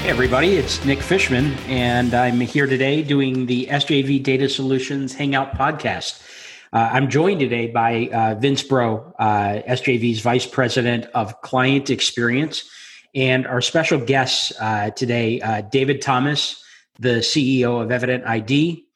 Hey everybody, it's Nick Fishman, and I'm here today doing the SJV Data Solutions Hangout podcast. Uh, I'm joined today by uh, Vince Bro, uh, SJV's Vice President of Client Experience, and our special guests uh, today, uh, David Thomas, the CEO of Evident ID,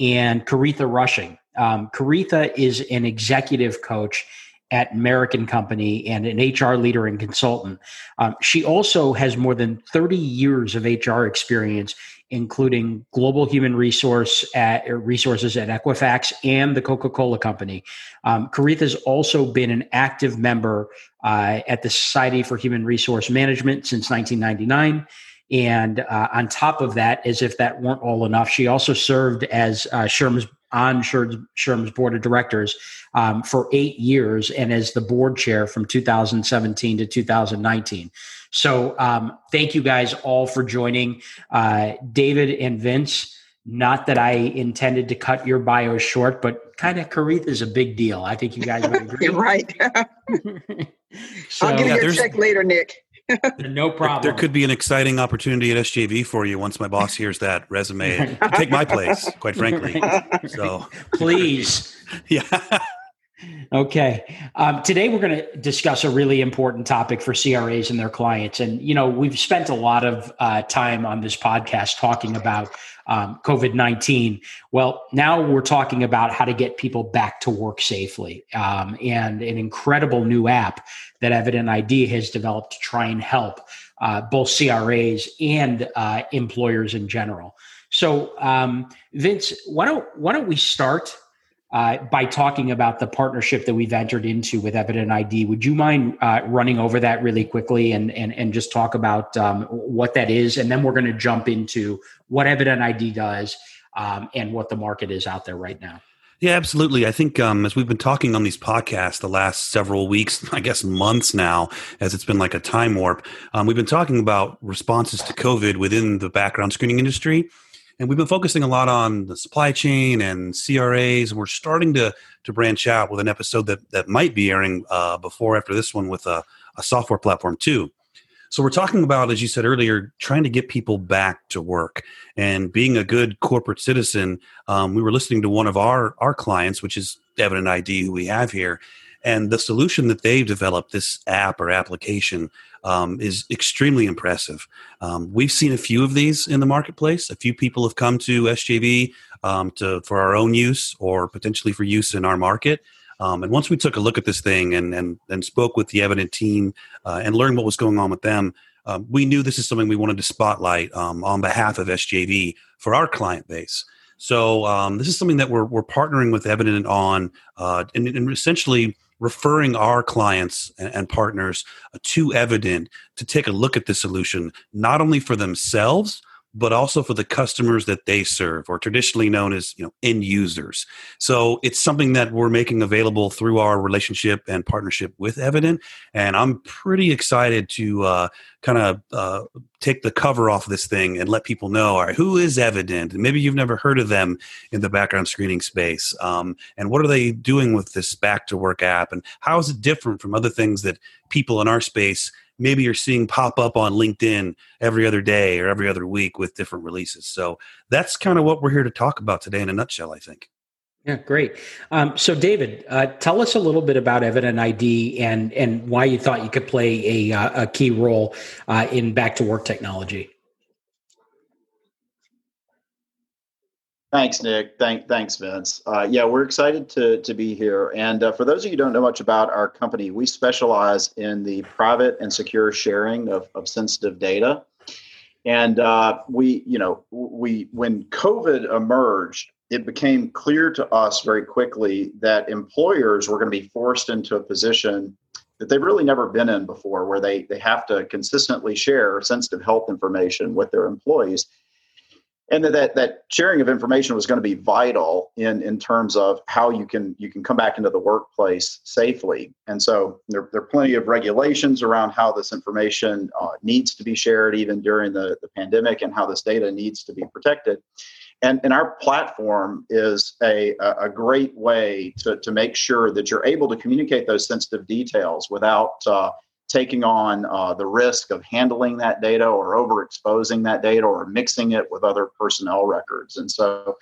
and Coretha Rushing. Um, Coretha is an executive coach at American Company and an HR leader and consultant. Um, she also has more than 30 years of HR experience, including global human resource at, uh, resources at Equifax and the Coca Cola Company. Um, has also been an active member uh, at the Society for Human Resource Management since 1999. And uh, on top of that, as if that weren't all enough, she also served as uh, SHRM's on SHRM's board of directors um, for eight years and as the board chair from 2017 to 2019. So um, thank you guys all for joining. Uh, David and Vince, not that I intended to cut your bio short, but kind of Coretha is a big deal. I think you guys would agree. right. so, I'll give you a check later, Nick. No problem. There, there, could be an exciting opportunity at SJV for you once my boss hears that resume. take my place, quite frankly. So please, yeah. Okay. Um, today we're going to discuss a really important topic for CRAs and their clients. And, you know, we've spent a lot of uh, time on this podcast talking about um, COVID 19. Well, now we're talking about how to get people back to work safely um, and an incredible new app that Evident ID has developed to try and help uh, both CRAs and uh, employers in general. So, um, Vince, why don't why don't we start uh, by talking about the partnership that we've entered into with Evident ID. Would you mind uh, running over that really quickly and and, and just talk about um, what that is, and then we're going to jump into what Evident ID does um, and what the market is out there right now. Yeah, absolutely. I think um, as we've been talking on these podcasts the last several weeks, I guess months now, as it's been like a time warp, um, we've been talking about responses to COVID within the background screening industry and we've been focusing a lot on the supply chain and CRAs. And we're starting to to branch out with an episode that that might be airing uh, before after this one with a, a software platform too. So we're talking about, as you said earlier, trying to get people back to work and being a good corporate citizen. Um, we were listening to one of our our clients, which is Evident ID, who we have here, and the solution that they've developed, this app or application, um, is extremely impressive. Um, we've seen a few of these in the marketplace. A few people have come to SJV um, to for our own use or potentially for use in our market. Um, and once we took a look at this thing and and, and spoke with the Evident team uh, and learned what was going on with them, um, we knew this is something we wanted to spotlight um, on behalf of SJV for our client base. So this is something that we're, we're partnering with Evident on, uh, and, and, essentially referring our clients and, partners uh, to Evident to take a look at the solution, not only for themselves, but also for the customers that they serve or traditionally known as you know end users. So it's something that we're making available through our relationship and partnership with evident and i'm pretty excited to uh, kind of uh, take the cover off this thing and let people know all right who is evident? And maybe you've never heard of them in the background screening space um, and what are they doing with this back to work app and how is it different from other things that people in our space maybe you're seeing pop up on LinkedIn every other day or every other week with different releases. So that's kind of what we're here to talk about today in a nutshell, I think. Yeah, great. Um, so, David, uh, tell us a little bit about Evident ID and and why you thought you could play a, uh, a key role uh, in back to work technology. Thanks, Nick. Thank, thanks, Vince. Uh, yeah, we're excited to, to be here. And uh, for those of you who don't know much about our company, we specialize in the private and secure sharing of, of sensitive data. And uh, we, you know, we when COVID emerged, it became clear to us very quickly that employers were going to be forced into a position that they've really never been in before, where they they have to consistently share sensitive health information with their employees and that that sharing of information was going to be vital in in terms of how you can you can come back into the workplace safely. And so there, there are plenty of regulations around how this information uh, needs to be shared even during the, the pandemic and how this data needs to be protected. And, and our platform is a, a great way to, to make sure that you're able to communicate those sensitive details without uh, taking on uh, the risk of handling that data or overexposing that data or mixing it with other personnel records. And so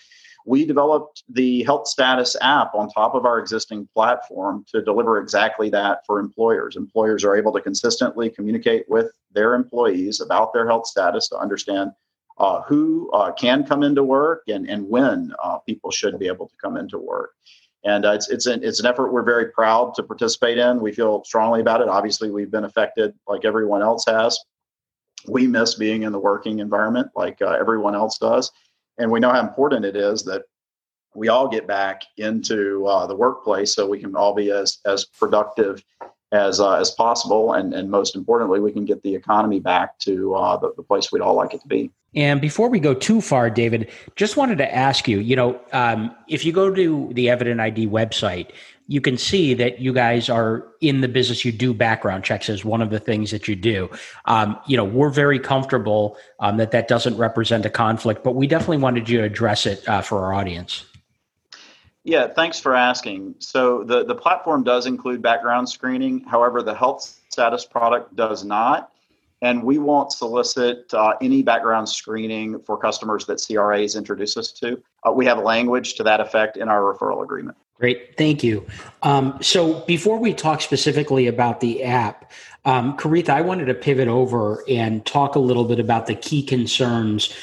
we developed the health status app on top of our existing platform to deliver exactly that for employers. Employers are able to consistently communicate with their employees about their health status to understand uh, who uh, can come into work and, and when uh, people should be able to come into work. And uh, it's, it's, an, it's an effort we're very proud to participate in. We feel strongly about it. Obviously, we've been affected like everyone else has. We miss being in the working environment like uh, everyone else does and we know how important it is that we all get back into uh, the workplace so we can all be as as productive as uh, as possible, and and most importantly, we can get the economy back to uh, the, the place we'd all like it to be. And before we go too far, David, just wanted to ask you, you know, um, if you go to the Evident ID website, you can see that you guys are in the business. You do background checks as one of the things that you do. Um, you know, we're very comfortable um, that that doesn't represent a conflict, but we definitely wanted you to address it uh, for our audience. Yeah, thanks for asking. So the, the platform does include background screening. However, the health status product does not. And we won't solicit uh, any background screening for customers that CRAs introduce us to. Uh, we have language to that effect in our referral agreement. Great, thank you. Um, so before we talk specifically about the app, um, Coretha, I wanted to pivot over and talk a little bit about the key concerns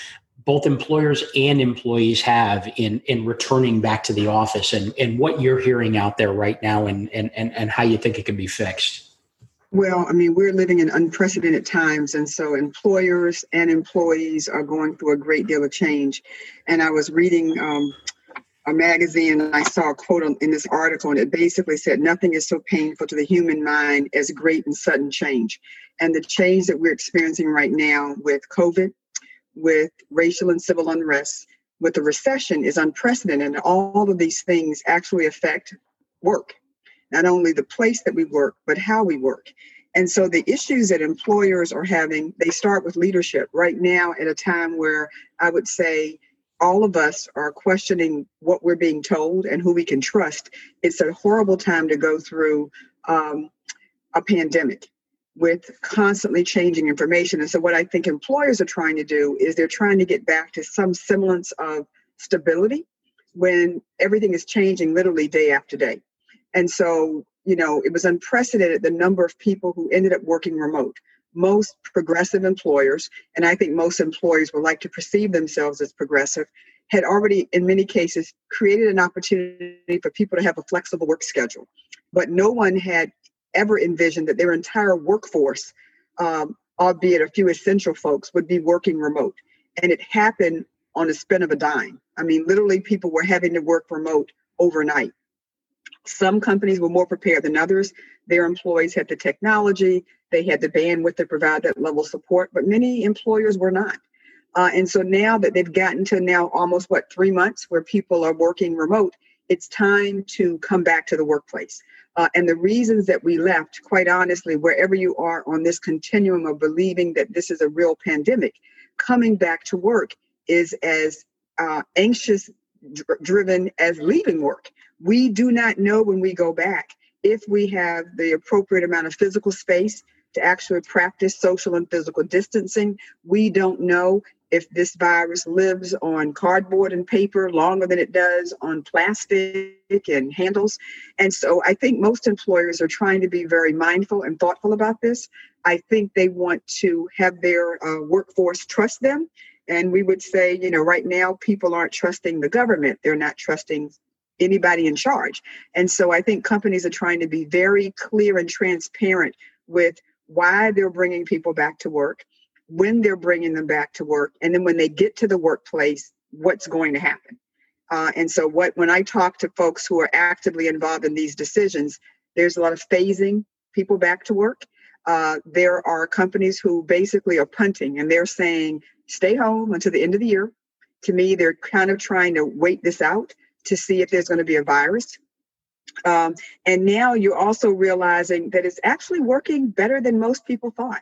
both employers and employees have in in returning back to the office and, and what you're hearing out there right now and, and, and, and how you think it can be fixed. Well, I mean, we're living in unprecedented times, and so employers and employees are going through a great deal of change. And I was reading um, a magazine and I saw a quote in this article, and it basically said, Nothing is so painful to the human mind as great and sudden change. And the change that we're experiencing right now with COVID, with racial and civil unrest, with the recession is unprecedented. And all of these things actually affect work, not only the place that we work, but how we work. And so the issues that employers are having, they start with leadership right now at a time where I would say all of us are questioning what we're being told and who we can trust. It's a horrible time to go through um, a pandemic with constantly changing information. And so, what I think employers are trying to do is they're trying to get back to some semblance of stability when everything is changing literally day after day. And so, you know, it was unprecedented the number of people who ended up working remote most progressive employers, and I think most employers would like to perceive themselves as progressive, had already, in many cases, created an opportunity for people to have a flexible work schedule. But no one had ever envisioned that their entire workforce, um, albeit a few essential folks, would be working remote. And it happened on a spin of a dime. I mean, literally, people were having to work remote overnight. Some companies were more prepared than others. Their employees had the technology, they had the bandwidth to provide that level of support, but many employers were not. Uh, and so now that they've gotten to now almost what three months where people are working remote, it's time to come back to the workplace. Uh, and the reasons that we left, quite honestly, wherever you are on this continuum of believing that this is a real pandemic, coming back to work is as uh, anxious dr- driven as leaving work. We do not know when we go back if we have the appropriate amount of physical space to actually practice social and physical distancing. We don't know if this virus lives on cardboard and paper longer than it does on plastic and handles. And so I think most employers are trying to be very mindful and thoughtful about this. I think they want to have their uh, workforce trust them. And we would say, you know, right now people aren't trusting the government, they're not trusting anybody in charge. And so I think companies are trying to be very clear and transparent with why they're bringing people back to work, when they're bringing them back to work, and then when they get to the workplace, what's going to happen. Uh, and so, what when I talk to folks who are actively involved in these decisions, there's a lot of phasing people back to work. Uh, there are companies who basically are punting and they're saying, stay home until the end of the year. To me, they're kind of trying to wait this out to see if there's going to be a virus. Um, and now you're also realizing that it's actually working better than most people thought.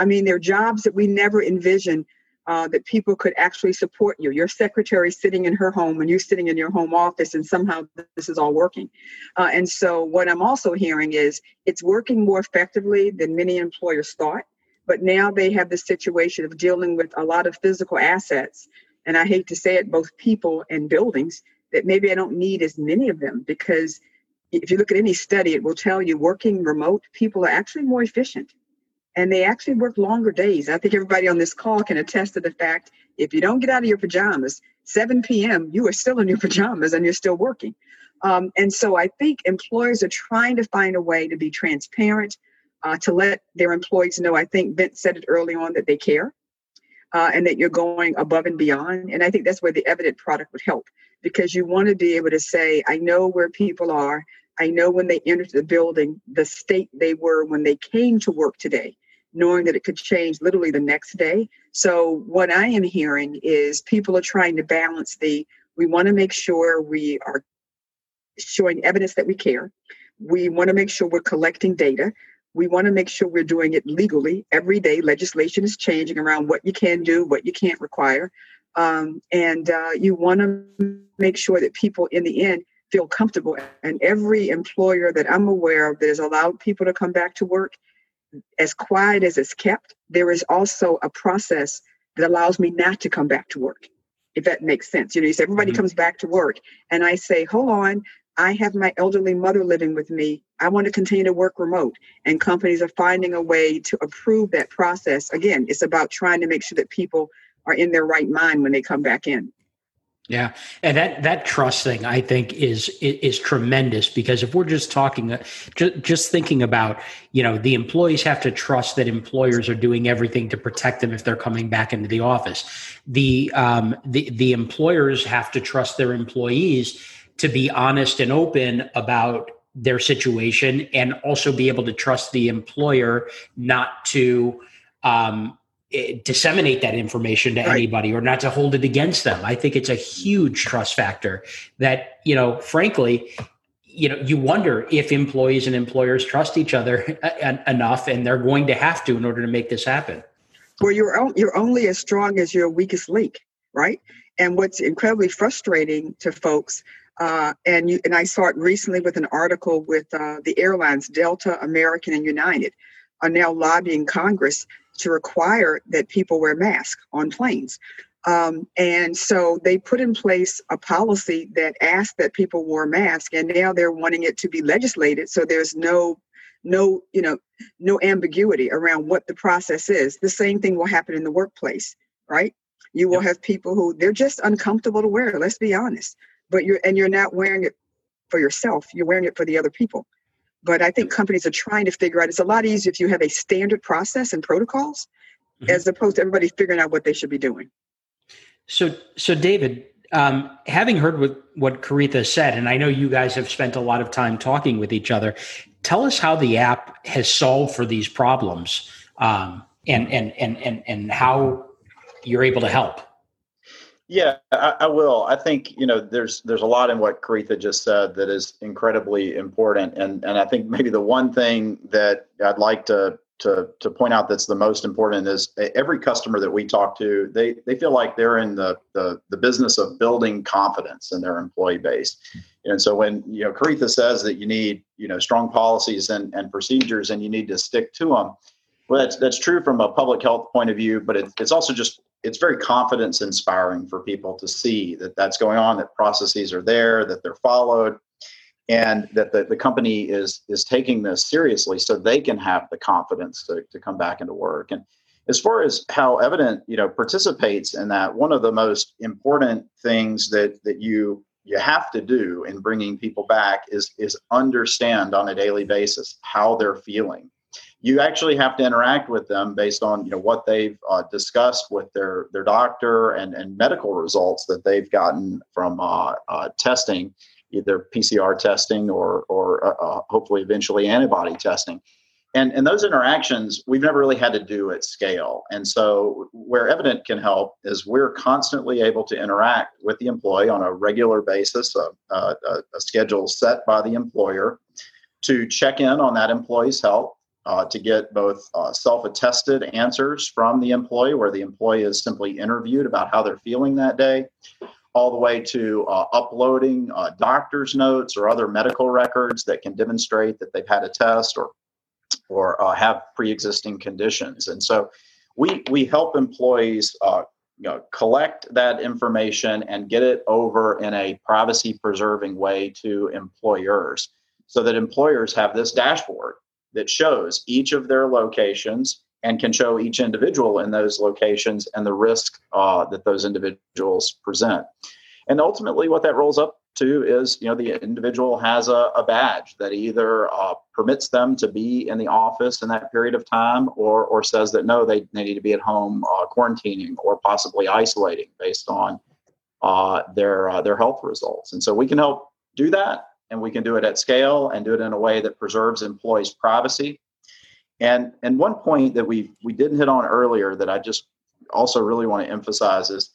I mean, there are jobs that we never envisioned uh, that people could actually support you. Your secretary sitting in her home and you sitting in your home office, and somehow this is all working. Uh, and so, what I'm also hearing is it's working more effectively than many employers thought. But now they have the situation of dealing with a lot of physical assets, and I hate to say it, both people and buildings that maybe I don't need as many of them because if you look at any study, it will tell you working remote, people are actually more efficient and they actually work longer days. I think everybody on this call can attest to the fact if you don't get out of your pajamas, 7 p.m., you are still in your pajamas and you're still working. Um, and so I think employers are trying to find a way to be transparent, uh, to let their employees know. I think Vince said it early on that they care uh, and that you're going above and beyond. And I think that's where the evident product would help because you want to be able to say, I know where people are. I know when they entered the building, the state they were when they came to work today knowing that it could change literally the next day. So, what I am hearing is people are trying to balance the we want to make sure we are showing evidence that we care. We want to make sure we're collecting data. We want to make sure we're doing it legally. Every day, legislation is changing around what you can do, what you can't require. Um, and uh, you want to make sure that people, in the end, feel comfortable. And every employer that I'm aware of that has allowed people to come back to work as quiet as it's kept, there is also a process that allows me not to come back to work, if that makes sense. You know, you say everybody mm-hmm. comes back to work, and I say, hold on, I have my elderly mother living with me. I want to continue to work remote. And companies are finding a way to approve that process. Again, it's about trying to make sure that people are in their right mind when they come back in. Yeah, and that that trust thing I think is is, tremendous because if we're just talking, uh, just just thinking about you know the employees have to trust that employers are doing everything to protect them if they're coming back into the office. The um, the the employers have to trust their employees to be honest and open about their situation, and also be able to trust the employer not to um, disseminate that information to right. anybody or not to hold it against them. I think it's a huge trust factor that, you know, frankly, you know, you wonder if employees and employers trust each other enough and they're going to have to in order to make this happen. Well, you're you're only as strong as your weakest link, right? And what's incredibly frustrating to folks, uh, and you and I saw it recently with an article with uh, the airlines, Delta, American, and United, are now lobbying Congress to require that people wear masks on planes. Um, and so they put in place a policy that asked that people wear masks, and now they're wanting it to be legislated. So there's no, no, you know, no ambiguity around what the process is. The same thing will happen in the workplace, right? You will yep. have people who they're just uncomfortable to wear. Let's be honest. But you're and you're not wearing it for yourself. You're wearing it for the other people. But I think companies are trying to figure out it's a lot easier if you have a standard process and protocols mm-hmm. as opposed to everybody figuring out what they should be doing. So, so David, um, having heard what, what Coretha said, and I know you guys have spent a lot of time talking with each other, tell us how the app has solved for these problems um, and, and, and, and, and how you're able to help. Yeah, I, I, will. I think you know there's there's a lot in what Coretha just said that is incredibly important, and and I think maybe the one thing that I'd like to to to point out that's the most important is every customer that we talk to they they feel like they're in the the, the business of building confidence in their employee base, and so when you know Coretha says that you need you know strong policies and and procedures and you need to stick to them. Well, that's that's true from a public health point of view, but it, it's also just it's very confidence inspiring for people to see that that's going on, that processes are there, that they're followed, and that the, the company is is taking this seriously so they can have the confidence to, to come back into work. And as far as how evident you know participates in that, one of the most important things that that you you have to do in bringing people back is is understand on a daily basis how they're feeling you actually have to interact with them based on you know what they've uh, discussed with their their doctor and and medical results that they've gotten from uh, uh, testing either PCR testing or or uh, uh, hopefully eventually antibody testing. And and those interactions we've never really had to do at scale. And so where evident can help is we're constantly able to interact with the employee on a regular basis a, a, a schedule set by the employer to check in on that employee's health uh, to get both uh, self attested answers from the employee, where the employee is simply interviewed about how they're feeling that day, all the way to uh, uploading uh, doctor's notes or other medical records that can demonstrate that they've had a test or or uh, have pre-existing conditions. And so we we help employees uh, you know, collect that information and get it over in a privacy preserving way to employers so that employers have this dashboard that shows each of their locations and can show each individual in those locations and the risk uh, that those individuals present. And ultimately, what that rolls up to is, you know, the individual has a, a badge that either uh, permits them to be in the office in that period of time, or or says that no, they, they need to be at home uh, quarantining or possibly isolating based on uh, their uh, their health results. And so we can help do that, and we can do it at scale and do it in a way that preserves employees' privacy and and one point that we we didn't hit on earlier that I just also really want to emphasize is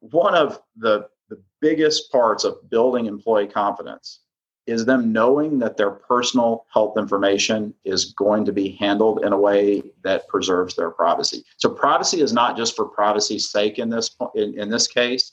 one of the the biggest parts of building employee confidence is them knowing that their personal health information is going to be handled in a way that preserves their privacy. So privacy is not just for privacy's sake in this in, in this case.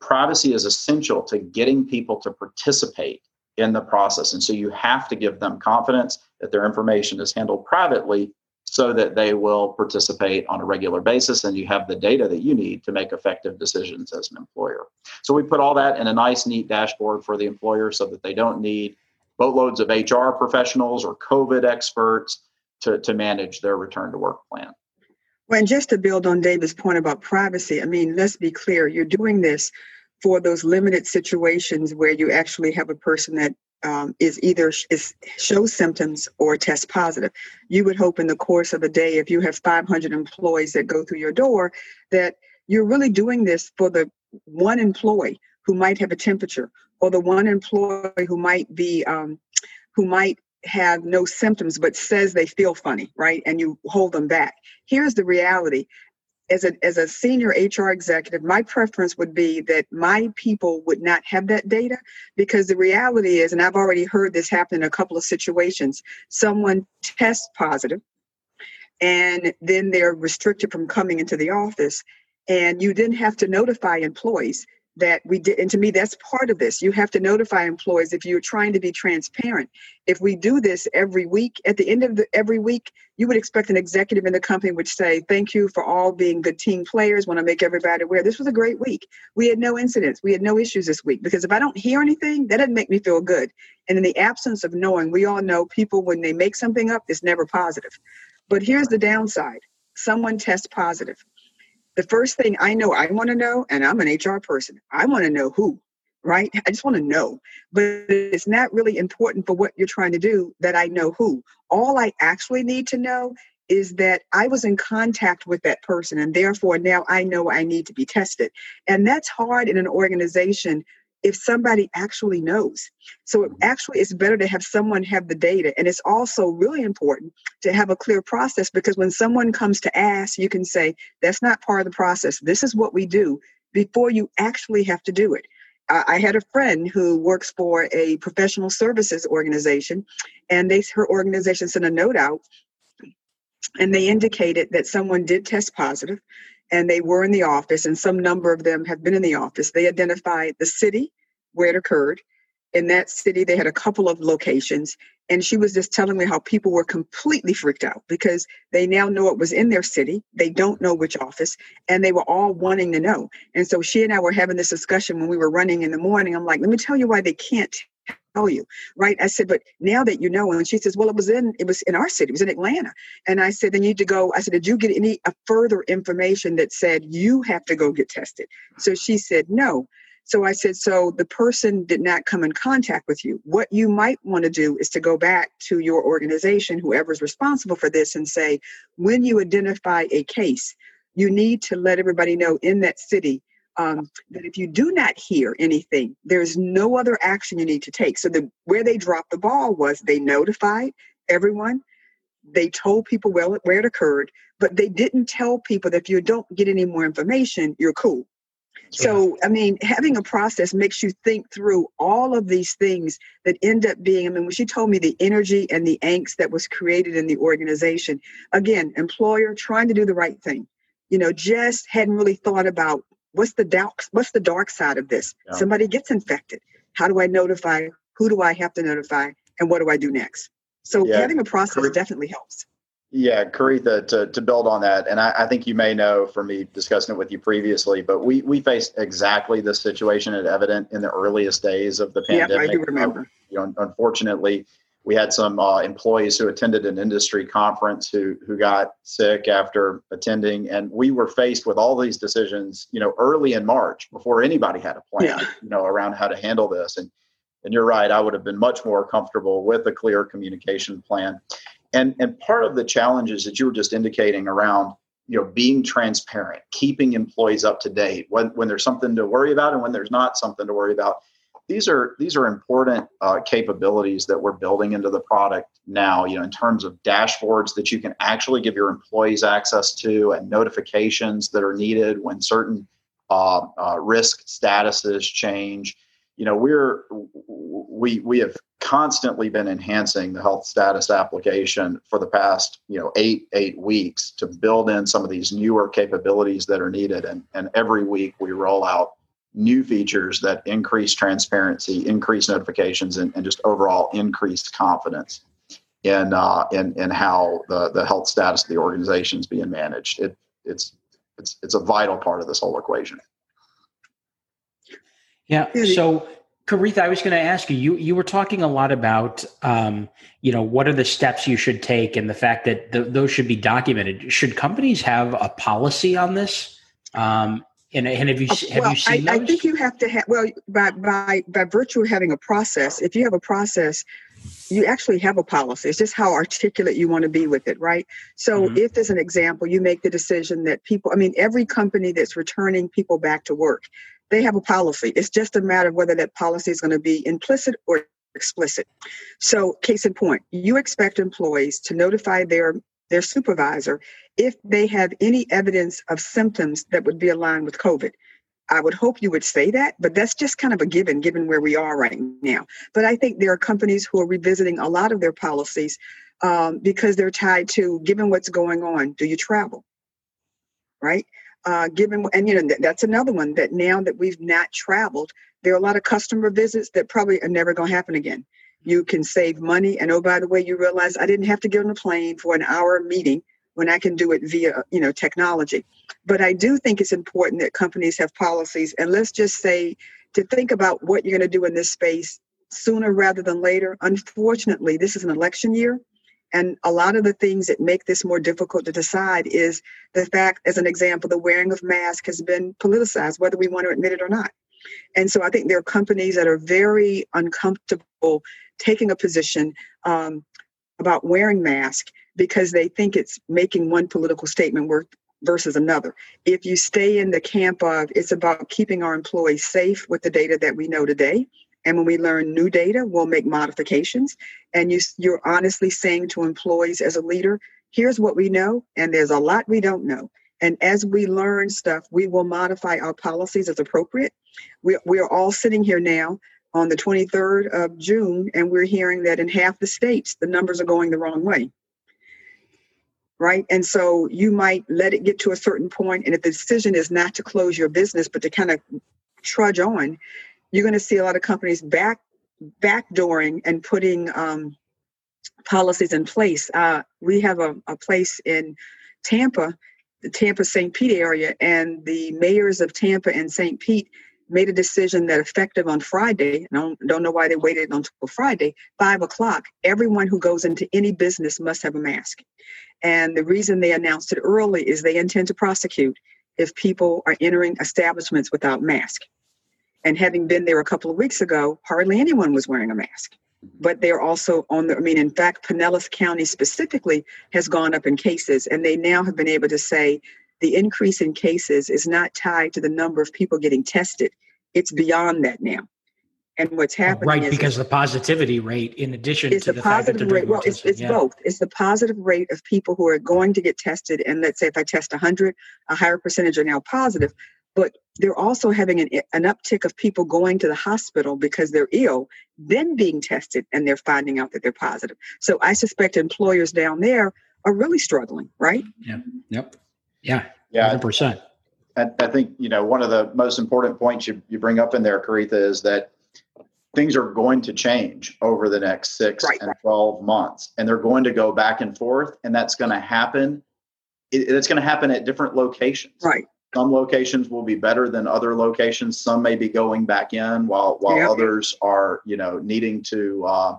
Privacy is essential to getting people to participate in the process. And so you have to give them confidence that their information is handled privately so that they will participate on a regular basis and you have the data that you need to make effective decisions as an employer. So we put all that in a nice, neat dashboard for the employer so that they don't need boatloads of HR professionals or COVID experts to, to manage their return to work plan. Well, and just to build on David's point about privacy, I mean, let's be clear, you're doing this for those limited situations where you actually have a person that um, is either is shows symptoms or test positive. You would hope in the course of a day, if you have 500 employees that go through your door, that you're really doing this for the one employee who might have a temperature, or the one employee who might be um, who might have no symptoms but says they feel funny, right? And you hold them back. Here's the reality as a as a senior HR executive, my preference would be that my people would not have that data because the reality is, and I've already heard this happen in a couple of situations, someone tests positive and then they're restricted from coming into the office and you then have to notify employees that we did and to me that's part of this. You have to notify employees if you're trying to be transparent. If we do this every week at the end of the, every week you would expect an executive in the company would say thank you for all being good team players. Want to make everybody aware. This was a great week. We had no incidents. We had no issues this week because if i don't hear anything that doesn't make me feel good. And in the absence of knowing we all know people when they make something up it's never positive. But here's the downside. Someone tests positive the first thing I know I want to know, and I'm an HR person, I want to know who, right? I just want to know. But it's not really important for what you're trying to do that I know who. All I actually need to know is that I was in contact with that person, and therefore now I know I need to be tested. And that's hard in an organization if somebody actually knows. So it actually it's better to have someone have the data. And it's also really important to have a clear process because when someone comes to ask, you can say, that's not part of the process. This is what we do before you actually have to do it. I had a friend who works for a professional services organization, and they her organization sent a note out and they indicated that someone did test positive and they were in the office, and some number of them have been in the office. They identified the city where it occurred. In that city, they had a couple of locations, and she was just telling me how people were completely freaked out because they now know it was in their city. They don't know which office, and they were all wanting to know. And so she and I were having this discussion when we were running in the morning. I'm like, let me tell you why they can't tell you right? I said but now that you know and she says well it was in it was in our city it was in atlanta. And i said then you need to go i said did you get any further information that said you have to go get tested? So she said no. So i said so the person did not come in contact with you. What you might want to do is to go back to your organization whoever's responsible for this and say when you identify a case you need to let everybody know in that city um, that if you do not hear anything, there's no other action you need to take. So the where they dropped the ball was they notified everyone, they told people where, it where it occurred, but they didn't tell people that if you don't get any more information, you're cool. So, I mean, having a process makes you think through all of these things that end up being, I mean, when she told me the energy and the angst that was created in the organization, again, employer trying to do the right thing, you know, just hadn't really thought about what's the dark, what's the dark side of this? Yeah. Somebody gets infected. How do I notify? Who do I have to notify? And what do I do next? So yeah. having a process definitely helps. Yeah, Coretha, to, to build on that, and I, I, think you may know from me discussing it with you previously, but we we faced exactly this situation at Evident in the earliest days of the pandemic. Yeah, I do remember. You know, unfortunately, we had some uh, employees who attended an industry conference who who got sick after attending, and we were faced with all these decisions, you know, early in March before anybody had a plan, yeah. you know, around how to handle this. And and you're right, I would have been much more comfortable with a clear communication plan. And and part of the challenges that you were just indicating around you know being transparent, keeping employees up to date when when there's something to worry about and when there's not something to worry about. These are these are important uh, capabilities that we're building into the product now. You know, in terms of dashboards that you can actually give your employees access to and notifications that are needed when certain uh, uh, risk statuses change you know we're we we have constantly been enhancing the health status application for the past you know eight eight weeks to build in some of these newer capabilities that are needed and and every week we roll out new features that increase transparency increase notifications and, and just overall increased confidence in uh, in in how the the health status of the organization is being managed it it's it's it's a vital part of this whole equation yeah. So, Coretha, I was going to ask you. You you were talking a lot about, um, you know, what are the steps you should take, and the fact that the, those should be documented. Should companies have a policy on this? Um, and, and have you uh, have well, you seen I, those? I think you have to have. Well, by by by virtue of having a process, if you have a process, you actually have a policy. It's just how articulate you want to be with it, right? So, mm-hmm. if as an example, you make the decision that people, I mean, every company that's returning people back to work they have a policy. It's just a matter of whether that policy is going to be implicit or explicit. So, case in point, you expect employees to notify their their supervisor if they have any evidence of symptoms that would be aligned with COVID. I would hope you would say that, but that's just kind of a given given where we are right now. But I think there are companies who are revisiting a lot of their policies um, because they're tied to given what's going on. Do you travel? Right? uh, given and you know that's another one that now that we've not traveled there are a lot of customer visits that probably are never going to happen again you can save money and oh by the way you realize i didn't have to get on a plane for an hour meeting when i can do it via you know technology but i do think it's important that companies have policies and let's just say to think about what you're going to do in this space sooner rather than later unfortunately this is an election year and a lot of the things that make this more difficult to decide is the fact, as an example, the wearing of masks has been politicized, whether we want to admit it or not. And so I think there are companies that are very uncomfortable taking a position um, about wearing masks because they think it's making one political statement worth versus another. If you stay in the camp of it's about keeping our employees safe with the data that we know today, and when we learn new data, we'll make modifications. And you, you're honestly saying to employees as a leader, here's what we know, and there's a lot we don't know. And as we learn stuff, we will modify our policies as appropriate. We, we are all sitting here now on the 23rd of June, and we're hearing that in half the states, the numbers are going the wrong way. Right. And so you might let it get to a certain point, and if the decision is not to close your business, but to kind of trudge on, you're going to see a lot of companies back backdooring and putting um, policies in place. Uh, we have a, a place in Tampa, the Tampa St. Pete area, and the mayors of Tampa and St. Pete made a decision that effective on Friday, I don't, don't know why they waited until Friday, five o'clock, everyone who goes into any business must have a mask. And the reason they announced it early is they intend to prosecute if people are entering establishments without mask. And having been there a couple of weeks ago, hardly anyone was wearing a mask. But they're also on the, I mean, in fact, Pinellas County specifically has gone up in cases, and they now have been able to say the increase in cases is not tied to the number of people getting tested. It's beyond that now. And what's happening right because the positivity rate, in addition to the, the positive rate, well, it's, it's yeah. both. It's the positive rate of people who are going to get tested, and let's say if I test 100, a higher percentage are now positive. but they're also having an, an uptick of people going to the hospital because they're ill, then being tested and they're finding out that they're positive. So I suspect employers down there are really struggling, right? Yep. Yep. Yeah. Yeah. 100%. I, I think, you know, one of the most important points you, you bring up in there, Coretha, is that things are going to change over the next six Right. and 12 months and they're going to go back and forth and that's going to happen it, it's going to happen at different locations Right. some locations will be better than other locations some may be going back in while while Yep. others are you know needing to uh,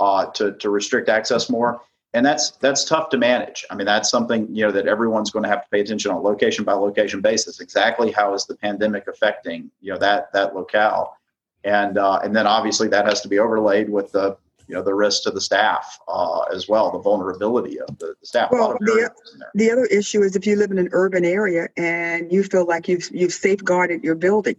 uh, to to restrict access more and that's that's tough to manage i mean that's something you know that everyone's going to have to pay attention on location by location basis exactly how is the pandemic affecting you know that that locale and uh, and then obviously that has to be overlaid with the you know the risk to the staff uh, as well the vulnerability of the, the staff Well, the- variables in there. The other issue is if you live in an urban area and you feel like you've you've safeguarded your building.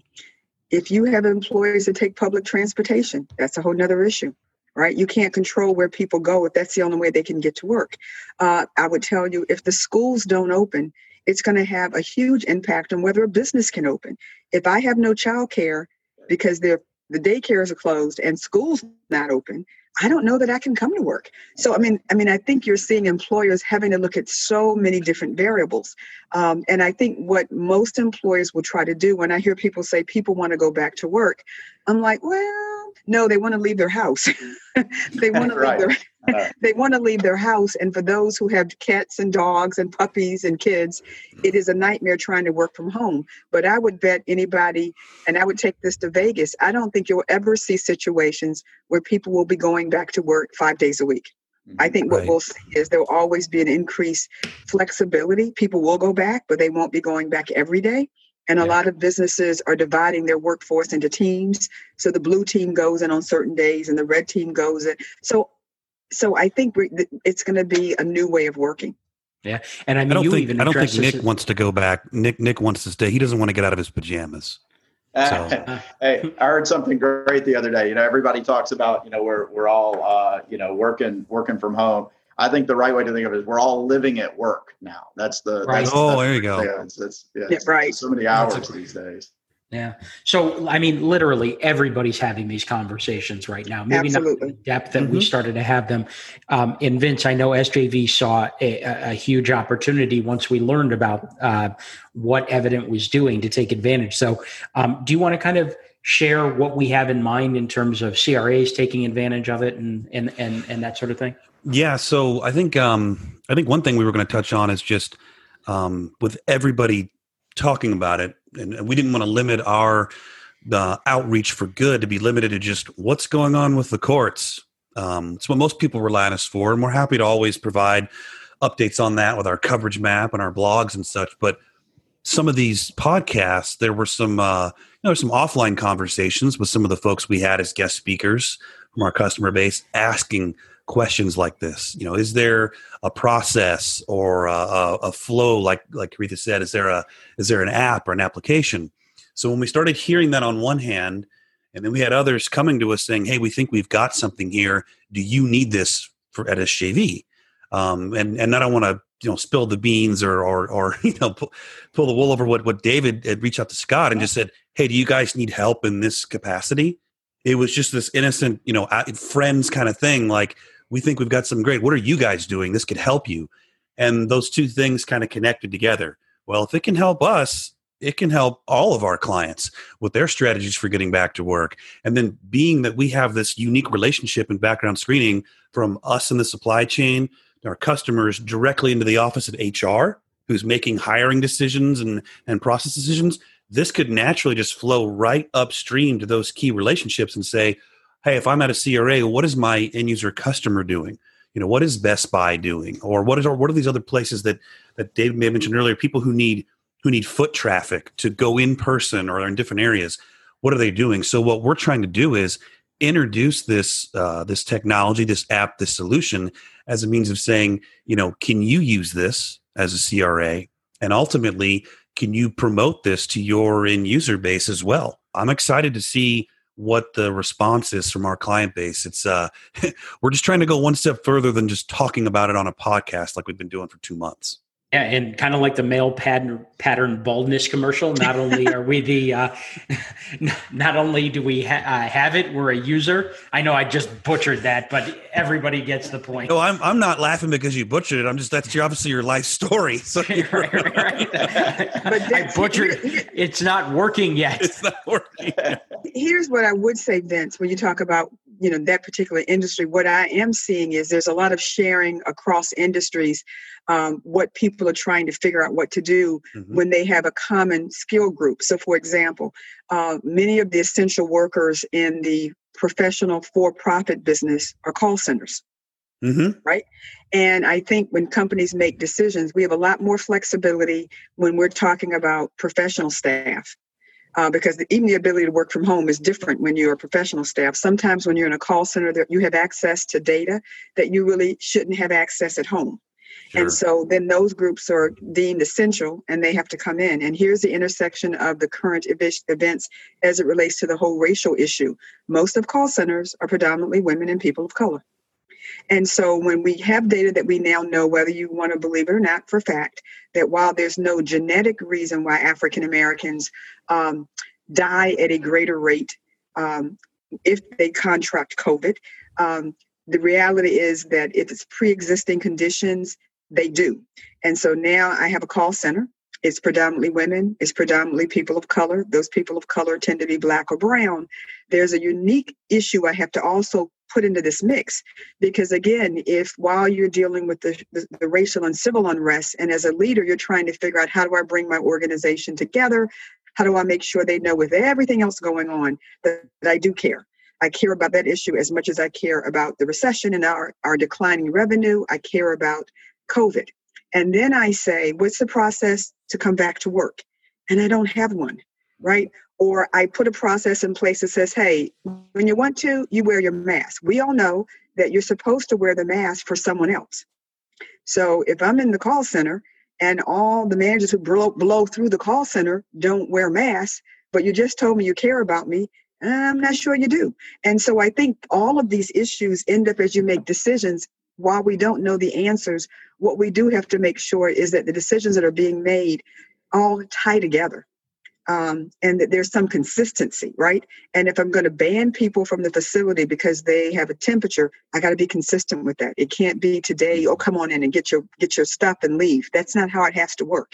If you have employees that take public transportation, that's a whole nother issue, right? You can't control where people go if that's the only way they can get to work. Uh, I would tell you if the schools don't open, it's going to have a huge impact on whether a business can open. If I have no child care because the daycares are closed and schools not open, I don't know that I can come to work. So I mean, I mean, I think you're seeing employers having to look at so many different variables, um, and I think what most employers will try to do when I hear people say people want to go back to work, I'm like, well, no, they want to leave their house. they want to leave their Uh, they want to leave their house. And for those who have cats and dogs and puppies and kids, it is a nightmare trying to work from home. But I would bet anybody, and I would take this to Vegas, I don't think you'll ever see situations where people will be going back to work five days a week. I think what Right. we'll see is there will always be an increased flexibility. People will go back, but they won't be going back every day. And a lot of businesses are dividing their workforce into teams. So the blue team goes in on certain days and the red team goes in. So, so I think we, th- it's going to be a new way of working. Yeah, and I mean, I don't you think even I don't think Nick this- wants to go back. Nick Nick wants to stay. He doesn't want to get out of his pajamas. So- hey, I heard something great the other day. You know, everybody talks about you know we're we're all uh, you know working working from home. I think the right way to think of it is we're all living at work now. That's the Right. That's, Oh, that's there you the go. thing. It's, it's, yeah, Yeah, it's right. So many That's hours a- these days. Yeah. So, I mean, literally everybody's having these conversations right now. Maybe not Absolutely. in the depth that we Mhm. started to have them. Um, and Vince, I know SJV saw a, a a huge opportunity once we learned about uh, what Evident was doing to take advantage. So, um, do you want to kind of share what we have in mind in terms of CRAs taking advantage of it and and and, and that sort of thing? Yeah, so I think um, I think one thing we were going to touch on is just um, with everybody talking about it, and we didn't want to limit our uh, outreach for good to be limited to just what's going on with the courts. Um, it's what most people rely on us for, and we're happy to always provide updates on that with our coverage map and our blogs and such. But some of these podcasts, there were some uh, you know some offline conversations with some of the folks we had as guest speakers from our customer base asking questions like this you know is there a process or a, a, flow like like Coretha said is there a is there an app or an application? So when we started hearing that on one hand and then we had others coming to us saying hey we think we've got something here. Do you need this for at SJV um, and and I don't want to you know spill the beans or or, or you know pull, pull the wool over what what David had reached out to Scott and just said hey do you guys need help in this capacity? It was just this innocent you know friends kind of thing like we think we've got some great. What are you guys doing? This could help you. And those two things kind of connected together. Well if it can help us it can help all of our clients with their strategies for getting back to work. And then being that we have this unique relationship and background screening from us in the supply chain our customers directly into the office of hr who's making hiring decisions and, and process decisions this could naturally just flow right upstream to those key relationships and say hey, if I'm at a CRA, what is my end user customer doing? You know, what is Best Buy doing, or what is or what are these other places that that David may have mentioned earlier? People who need who need foot traffic to go in person or in different areas. What are they doing? So what we're trying to do is introduce this uh, this technology, this app, this solution as a means of saying, you know, can you use this as a CRA, and ultimately, can you promote this to your end user base as well? I'm excited to see what the response is from our client base. It's uh we're just trying to go one step further than just talking about it on a podcast like we've been doing for 2 months. Yeah, and kind of like the male pattern pattern baldness commercial. Not only are we the, uh, not only do we ha- uh, have it, we're a user. I know I just butchered that, but everybody gets the point. No, I'm I'm not laughing because you butchered it. I'm just that's your, obviously your life story. So right, right, right. but I butchered. It's not working yet. It's not working. Here's what I would say, Vince. When you talk about you know that particular industry what i am seeing is there's a lot of sharing across industries um, what people are trying to figure out what to do mm-hmm. when they have a common skill group so for example uh, many of the essential workers in the professional for-profit business are call centers mm-hmm. right and i think when companies make decisions we have a lot more flexibility when we're talking about professional staff uh, because the, even the ability to work from home is different when you're a professional staff. Sometimes when you're in a call center, that you have access to data that you really shouldn't have access at home. Sure. And so then those groups are deemed essential and they have to come in. And here's the intersection of the current ev- events as it relates to the whole racial issue. Most of call centers are predominantly women and people of color. And so when we have data that we now know, whether you want to believe it or not, for fact, that while there's no genetic reason why African Americans um, die at a greater rate um, if they contract COVID, um, the reality is that if it's pre existing conditions, they do. And so now I have a call center. It's predominantly women, it's predominantly people of color. Those people of color tend to be black or brown. There's a unique issue I have to also put into this mix. Because again if while you're dealing with the, the, the, racial and civil unrest and as a leader you're trying to figure out how do i bring my organization together? How do i make sure they know with everything else going on that, that i do care? I care about that issue as much as i care about the recession and our, our declining revenue. I care about covid. And then i say what's the process to come back to work? And i don't have one right or I put a process in place that says, hey, when you want to, you wear your mask. We all know that you're supposed to wear the mask for someone else. So if I'm in the call center and all the managers who blow, blow through the call center don't wear masks, but you just told me you care about me, I'm not sure you do. And so I think all of these issues end up as you make decisions. While we don't know the answers, what we do have to make sure is that the decisions that are being made all tie together um, and that there's some consistency, right? And if I'm going to ban people from the facility because they have a temperature, I got to be consistent with that. It can't be today. Oh, come on in and get your get your stuff and leave. That's not how it has to work.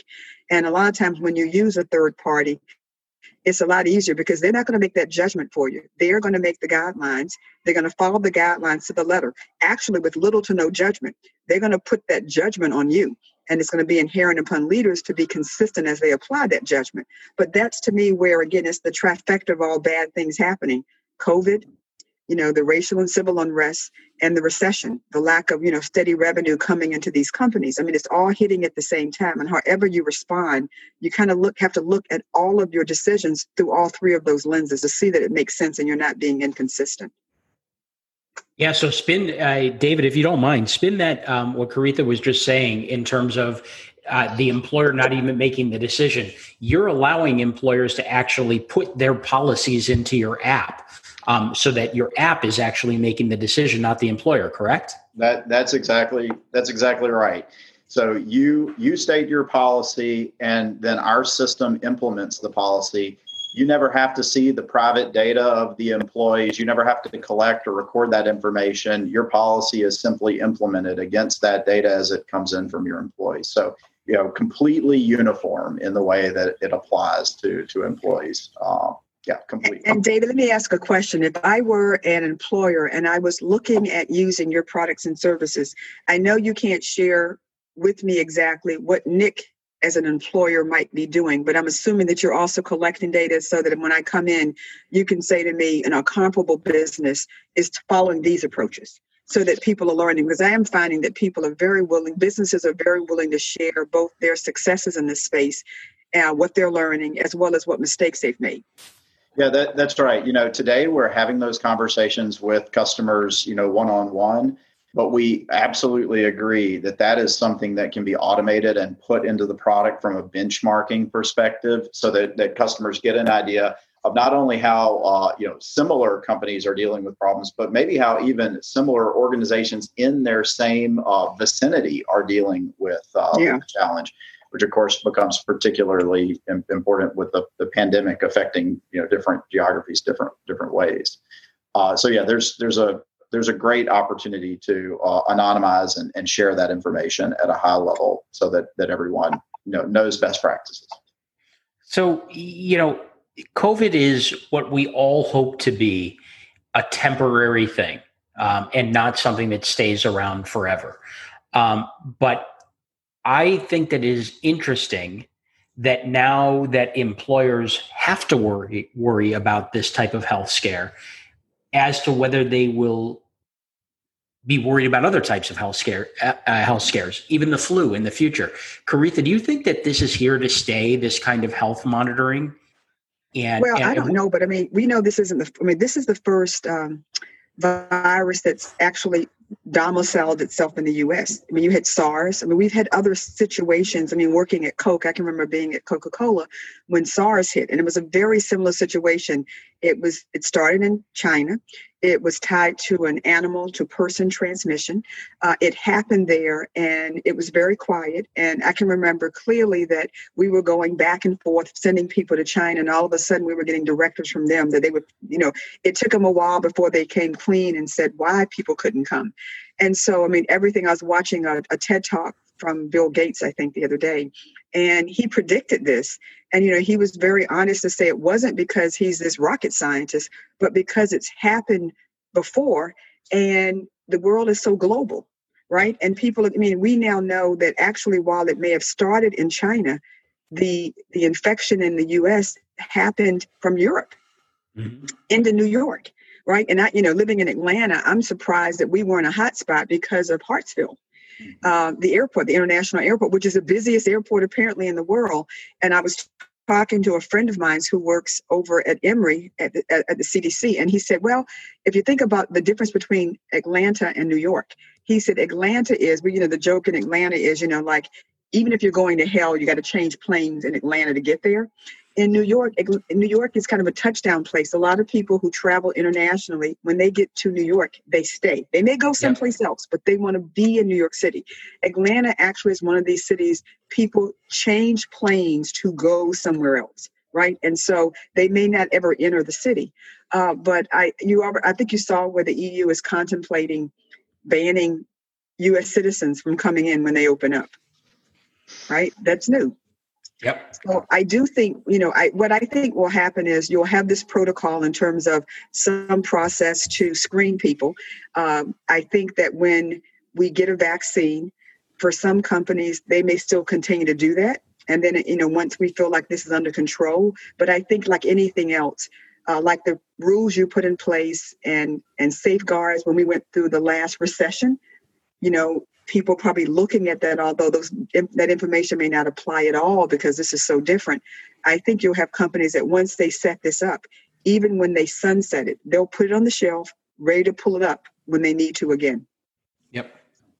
And a lot of times when you use a third party, it's a lot easier because they're not going to make that judgment for you. They're going to make the guidelines. They're going to follow the guidelines to the letter, actually with little to no judgment. They're going to put that judgment on you and it's going to be inherent upon leaders to be consistent as they apply that judgment. But that's to me where, again, it's the trifecta of all bad things happening COVID, you know, the racial and civil unrest, and the recession, the lack of, you know, steady revenue coming into these companies. I mean, it's all hitting at the same time. And however you respond, you kind of look have to look at all of your decisions through all three of those lenses to see that it makes sense and you're not being inconsistent. Yeah, so spin, uh, David, if you don't mind, spin that um, what Coretha was just saying in terms of uh, the employer not even making the decision. You're allowing employers to actually put their policies into your app, um, so that your app is actually making the decision, not the employer. Correct? That that's exactly that's exactly right. So you you state your policy, and then our system implements the policy you never have to see the private data of the employees. You never have to collect or record that information. Your policy is simply implemented against that data as it comes in from your employees. So, you know, completely uniform in the way that it applies to to employees. Uh, yeah, completely. And David, let me ask a question. If I were an employer and I was looking at using your products and services, I know you can't share with me exactly what Nick as an employer might be doing. But I'm assuming that you're also collecting data so that when I come in, you can say to me, in a comparable business is following these approaches so that people are learning. Because I am finding that people are very willing, businesses are very willing to share both their successes in this space and what they're learning as well as what mistakes they've made. Yeah, that, that's right. You know, today we're having those conversations with customers, you know, one on one but we absolutely agree that that is something that can be automated and put into the product from a benchmarking perspective so that, that customers get an idea of not only how uh, you know similar companies are dealing with problems, but maybe how even similar organizations in their same uh, vicinity are dealing with, uh, yeah. the challenge, which of course becomes particularly important with the, the pandemic affecting you know different geographies, different different ways. Uh, so yeah, there's there's a there's a great opportunity to uh, anonymize and, and share that information at a high level so that that everyone you know knows best practices. So you know COVID is what we all hope to be a temporary thing um, and not something that stays around forever. Um, but I think that is interesting that now that employers have to worry worry about this type of health scare as to whether they will be worried about other types of health scare uh, uh health scares even the flu in the future Coretha do you think that this is here to stay this kind of health monitoring and well, and, I don't know, but I mean, we know this isn't the. I mean, this is the first um, virus that's actually domiciled itself in the U.S. I mean, you had SARS. I mean, we've had other situations. I mean, working at Coke, I can remember being at Coca-Cola when SARS hit, and it was a very similar situation. It was it started in China. It was tied to an animal to person transmission. Uh, it happened there, and it was very quiet. And I can remember clearly that we were going back and forth, sending people to China, and all of a sudden we were getting directives from them that they would, you know, it took them a while before they came clean and said why people couldn't come. And so, I mean, everything I was watching a, a TED talk from Bill Gates, I think, the other day, and he predicted this. And, you know, he was very honest to say it wasn't because he's this rocket scientist, but because it's happened before and the world is so global, right? And people, I mean, we now know that actually, while it may have started in China, the the infection in the U.S. happened from Europe mm-hmm. into New York right? And I, you know, living in Atlanta, I'm surprised that we weren't a hotspot because of Hartsfield. Mm-hmm. Uh, the airport, the international airport, which is the busiest airport apparently in the world. And I was talking to a friend of mine who works over at Emory at the, at, at the CDC, and he said, "Well, if you think about the difference between Atlanta and New York, he said Atlanta is, but you know, the joke in Atlanta is, you know, like even if you're going to hell, you got to change planes in Atlanta to get there in New York, New York is kind of a touchdown place. A lot of people who travel internationally, when they get to New York, they stay. They may go someplace yep. else, but they want to be in New York City. Atlanta actually is one of these cities people change planes to go somewhere else, right? And so they may not ever enter the city. Uh, but I, you, I think you saw where the EU is contemplating banning U.S. citizens from coming in when they open up. Right? That's new. Yep. So I do think, you know, I what I think will happen is you'll have this protocol in terms of some process to screen people. Um, I think that when we get a vaccine, for some companies, they may still continue to do that. And then, you know, once we feel like this is under control, but I think like anything else, uh, like the rules you put in place and and safeguards when we went through the last recession, you know, people probably looking at that, although those that information may not apply at all because this is so different. I think you'll have companies that once they set this up, even when they sunset it, they'll put it on the shelf, ready to pull it up when they need to again. Yep.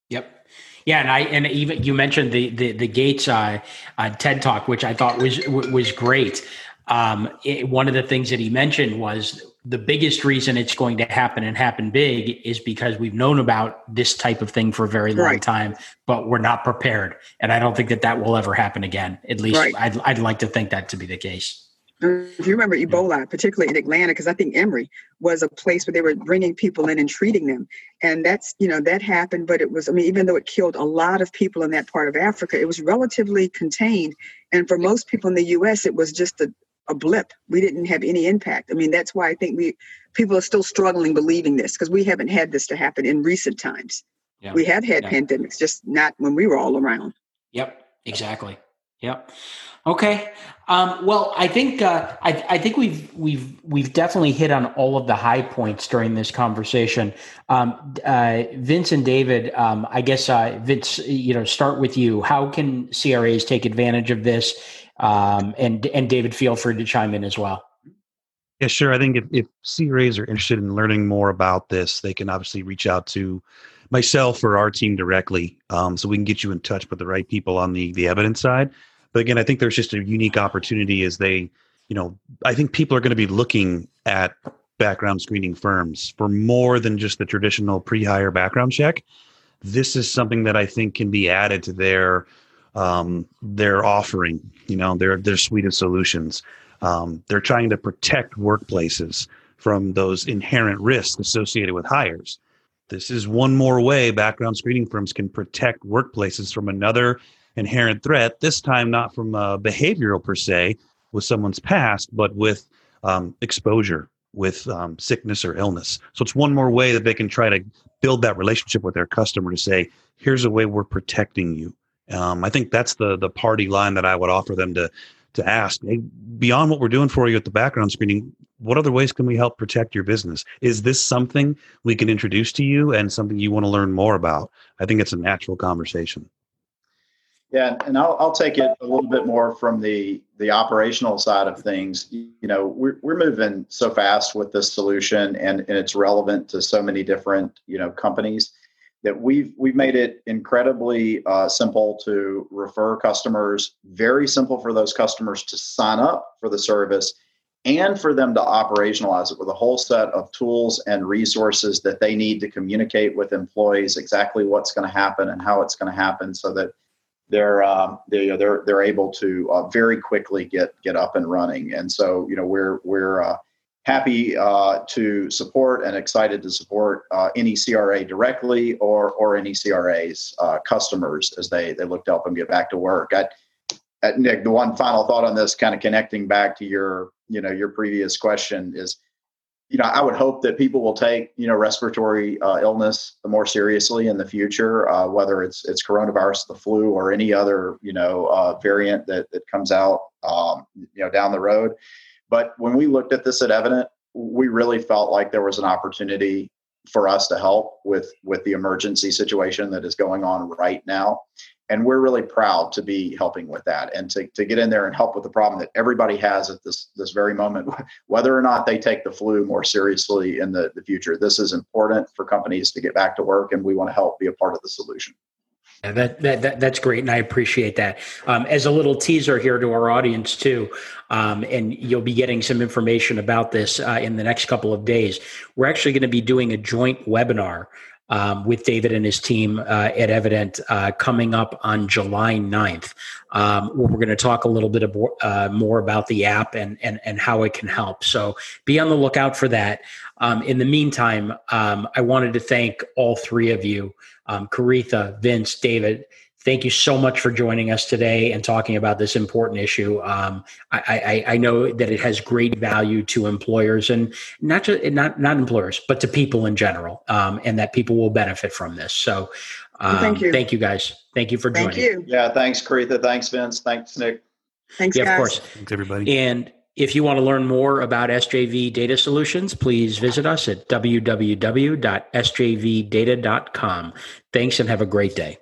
Yep. Yeah, and I and even you mentioned the the the Gates uh, uh, TED talk, which I thought was was great. Um, it, one of the things that he mentioned was the biggest reason it's going to happen and happen big is because we've known about this type of thing for a very long right. time, but we're not prepared. And I don't think that that will ever happen again. At least right. I'd, I'd like to think that to be the case. If you remember Ebola, particularly in Atlanta, because I think Emory was a place where they were bringing people in and treating them. And that's, you know, that happened, but it was, I mean, even though it killed a lot of people in that part of Africa, it was relatively contained. And for most people in the US, it was just a, a blip. We didn't have any impact. I mean, that's why I think we people are still struggling believing this because we haven't had this to happen in recent times. Yeah. We have had yeah. pandemics, just not when we were all around. Yep, exactly. Yep. Okay. Um, well, I think uh, I, I, think we've we've we've definitely hit on all of the high points during this conversation. Um, uh, Vince and David, um, I guess uh, Vince, you know, start with you. How can CRAs take advantage of this? Um, and and David, feel free to chime in as well. Yeah, sure. I think if, if CRAs are interested in learning more about this, they can obviously reach out to myself or our team directly, um, so we can get you in touch with the right people on the the Evident side. But again, I think there's just a unique opportunity as they you know, I think people are going to be looking at background screening firms for more than just the traditional pre-hire background check. This is something that I think can be added to their um, their offering, you know, their their suite of solutions. Um, they're trying to protect workplaces from those inherent risks associated with hires. This is one more way background screening firms can protect workplaces from another inherent threat. This time, not from behavioral per se, with someone's past, but with um, exposure, with um, sickness or illness. So it's one more way that they can try to build that relationship with their customer to say, "Here's a way we're protecting you." Um, I think that's the the party line that I would offer them to to ask. Hey, beyond what we're doing for you at the background screening, what other ways can we help protect your business? Is this something we can introduce to you and something you want to learn more about? I think it's a natural conversation. Yeah, and I'll, I'll take it a little bit more from the the operational side of things. You know, we're we're moving so fast with this solution, and and it's relevant to so many different you know companies that we've we've made it incredibly uh, simple to refer customers. Very simple for those customers to sign up for the service, and for them to operationalize it with a whole set of tools and resources that they need to communicate with employees exactly what's going to happen and how it's going to happen, so that they're um, they, they're they're able to uh, very quickly get get up and running. And so you know we're we're uh, happy uh, to support and excited to support uh, any CRA directly or or any CRA's uh, customers as they they look to help them get back to work. I, Nick, the one final thought on this, kind of connecting back to your you know your previous question is you know, I would hope that people will take you know respiratory uh, illness more seriously in the future, uh, whether it's it's coronavirus, the flu, or any other you know uh, variant that that comes out um, you know down the road. But when we looked at this at Evident, we really felt like there was an opportunity for us to help with with the emergency situation that is going on right now. And we're really proud to be helping with that and to, to get in there and help with the problem that everybody has at this this very moment whether or not they take the flu more seriously in the, the future. This is important for companies to get back to work and we want to help be a part of the solution yeah, that, that, that that's great, and I appreciate that. Um, as a little teaser here to our audience too, um, and you'll be getting some information about this uh, in the next couple of days. We're actually going to be doing a joint webinar um, with David and his team uh, at Evident uh, coming up on July 9th. Um, where we're going to talk a little bit of, uh, more about the app and, and, and how it can help. So be on the lookout for that. Um, in the meantime, um, I wanted to thank all three of you, um, Coretha, Vince, David thank you so much for joining us today and talking about this important issue. Um, I, I, I, know that it has great value to employers and not just not not employers, but to people in general, um, and that people will benefit from this. So, um, thank you, thank you guys, thank you for joining. Thank you. Yeah, thanks, Coretha. Thanks, Vince. Thanks, Nick. Thanks, yeah, guys. of course. Thanks, everybody. And. If you want to learn more about SJV Data Solutions, please visit us at www.sjvdata.com. Thanks and have a great day.